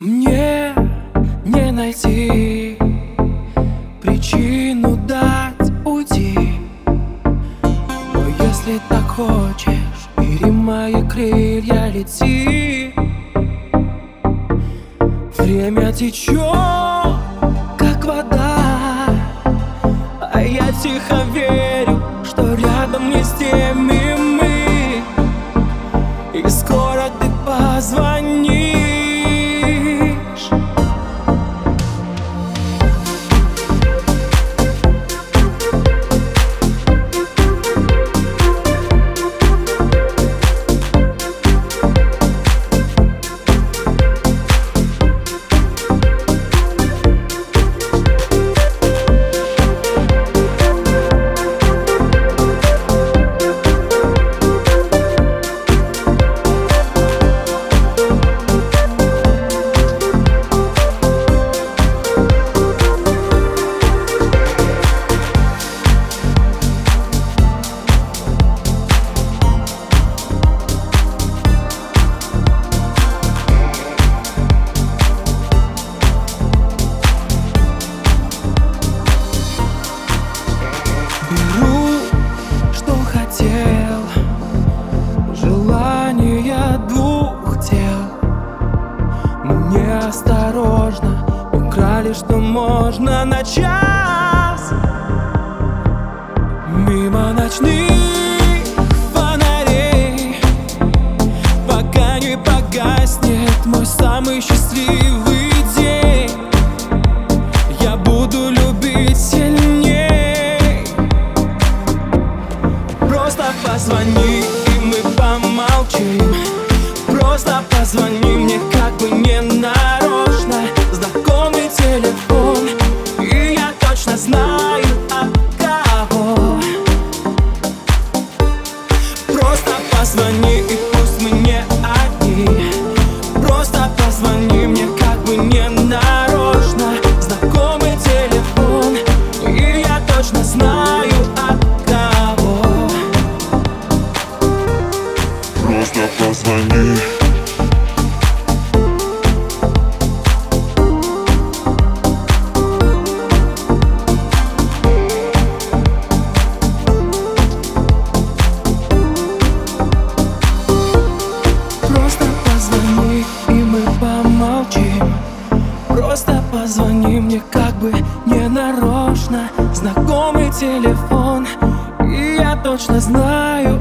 Мне не найти причину дать уйти. Но если так хочешь, бери мои крылья, лети. Время течет, как вода А я тихо верю, что рядом не с теми осторожно Украли, что можно на час. Мимо ночных фонарей Пока не погаснет мой самый счастливый день. Я буду любить сильней. Просто позвони, и мы помолчим Просто позвони мне как бы не нарочно мне как бы не нарочно. Знакомый телефон, и я точно знаю